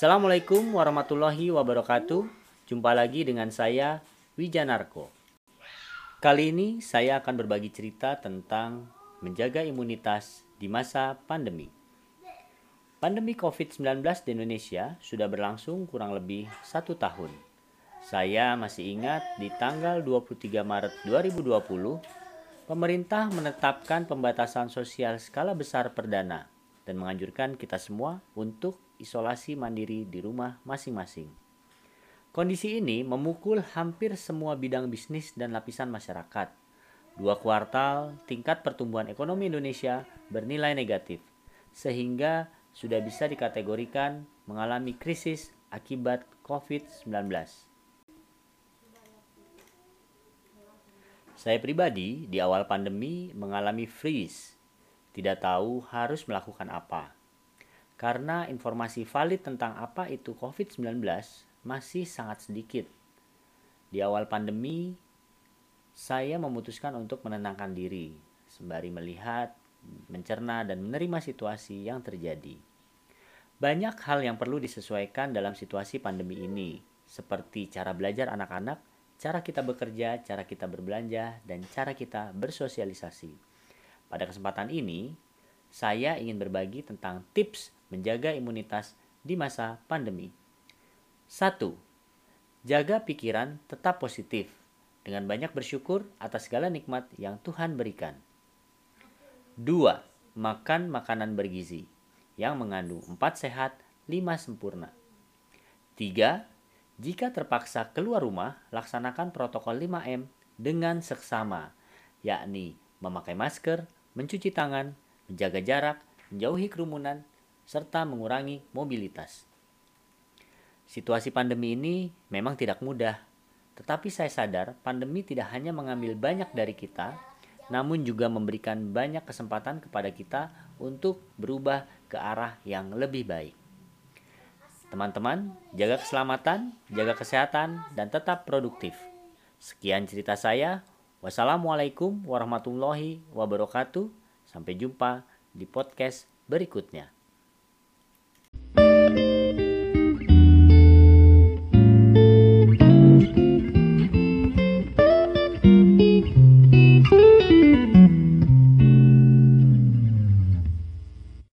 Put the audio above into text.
Assalamualaikum warahmatullahi wabarakatuh. Jumpa lagi dengan saya Wijanarko. Kali ini saya akan berbagi cerita tentang menjaga imunitas di masa pandemi. Pandemi COVID-19 di Indonesia sudah berlangsung kurang lebih satu tahun. Saya masih ingat di tanggal 23 Maret 2020, pemerintah menetapkan pembatasan sosial skala besar perdana dan menganjurkan kita semua untuk isolasi mandiri di rumah masing-masing. Kondisi ini memukul hampir semua bidang bisnis dan lapisan masyarakat. Dua kuartal, tingkat pertumbuhan ekonomi Indonesia bernilai negatif, sehingga sudah bisa dikategorikan mengalami krisis akibat COVID-19. Saya pribadi di awal pandemi mengalami freeze, tidak tahu harus melakukan apa. Karena informasi valid tentang apa itu COVID-19 masih sangat sedikit. Di awal pandemi, saya memutuskan untuk menenangkan diri, sembari melihat, mencerna, dan menerima situasi yang terjadi. Banyak hal yang perlu disesuaikan dalam situasi pandemi ini, seperti cara belajar anak-anak, cara kita bekerja, cara kita berbelanja, dan cara kita bersosialisasi. Pada kesempatan ini, saya ingin berbagi tentang tips menjaga imunitas di masa pandemi. 1. Jaga pikiran tetap positif dengan banyak bersyukur atas segala nikmat yang Tuhan berikan. 2. Makan makanan bergizi yang mengandung 4 sehat, 5 sempurna. 3. Jika terpaksa keluar rumah, laksanakan protokol 5M dengan seksama, yakni memakai masker, mencuci tangan, menjaga jarak, menjauhi kerumunan, serta mengurangi mobilitas. Situasi pandemi ini memang tidak mudah, tetapi saya sadar pandemi tidak hanya mengambil banyak dari kita, namun juga memberikan banyak kesempatan kepada kita untuk berubah ke arah yang lebih baik. Teman-teman, jaga keselamatan, jaga kesehatan, dan tetap produktif. Sekian cerita saya. Wassalamualaikum warahmatullahi wabarakatuh. Sampai jumpa di podcast berikutnya.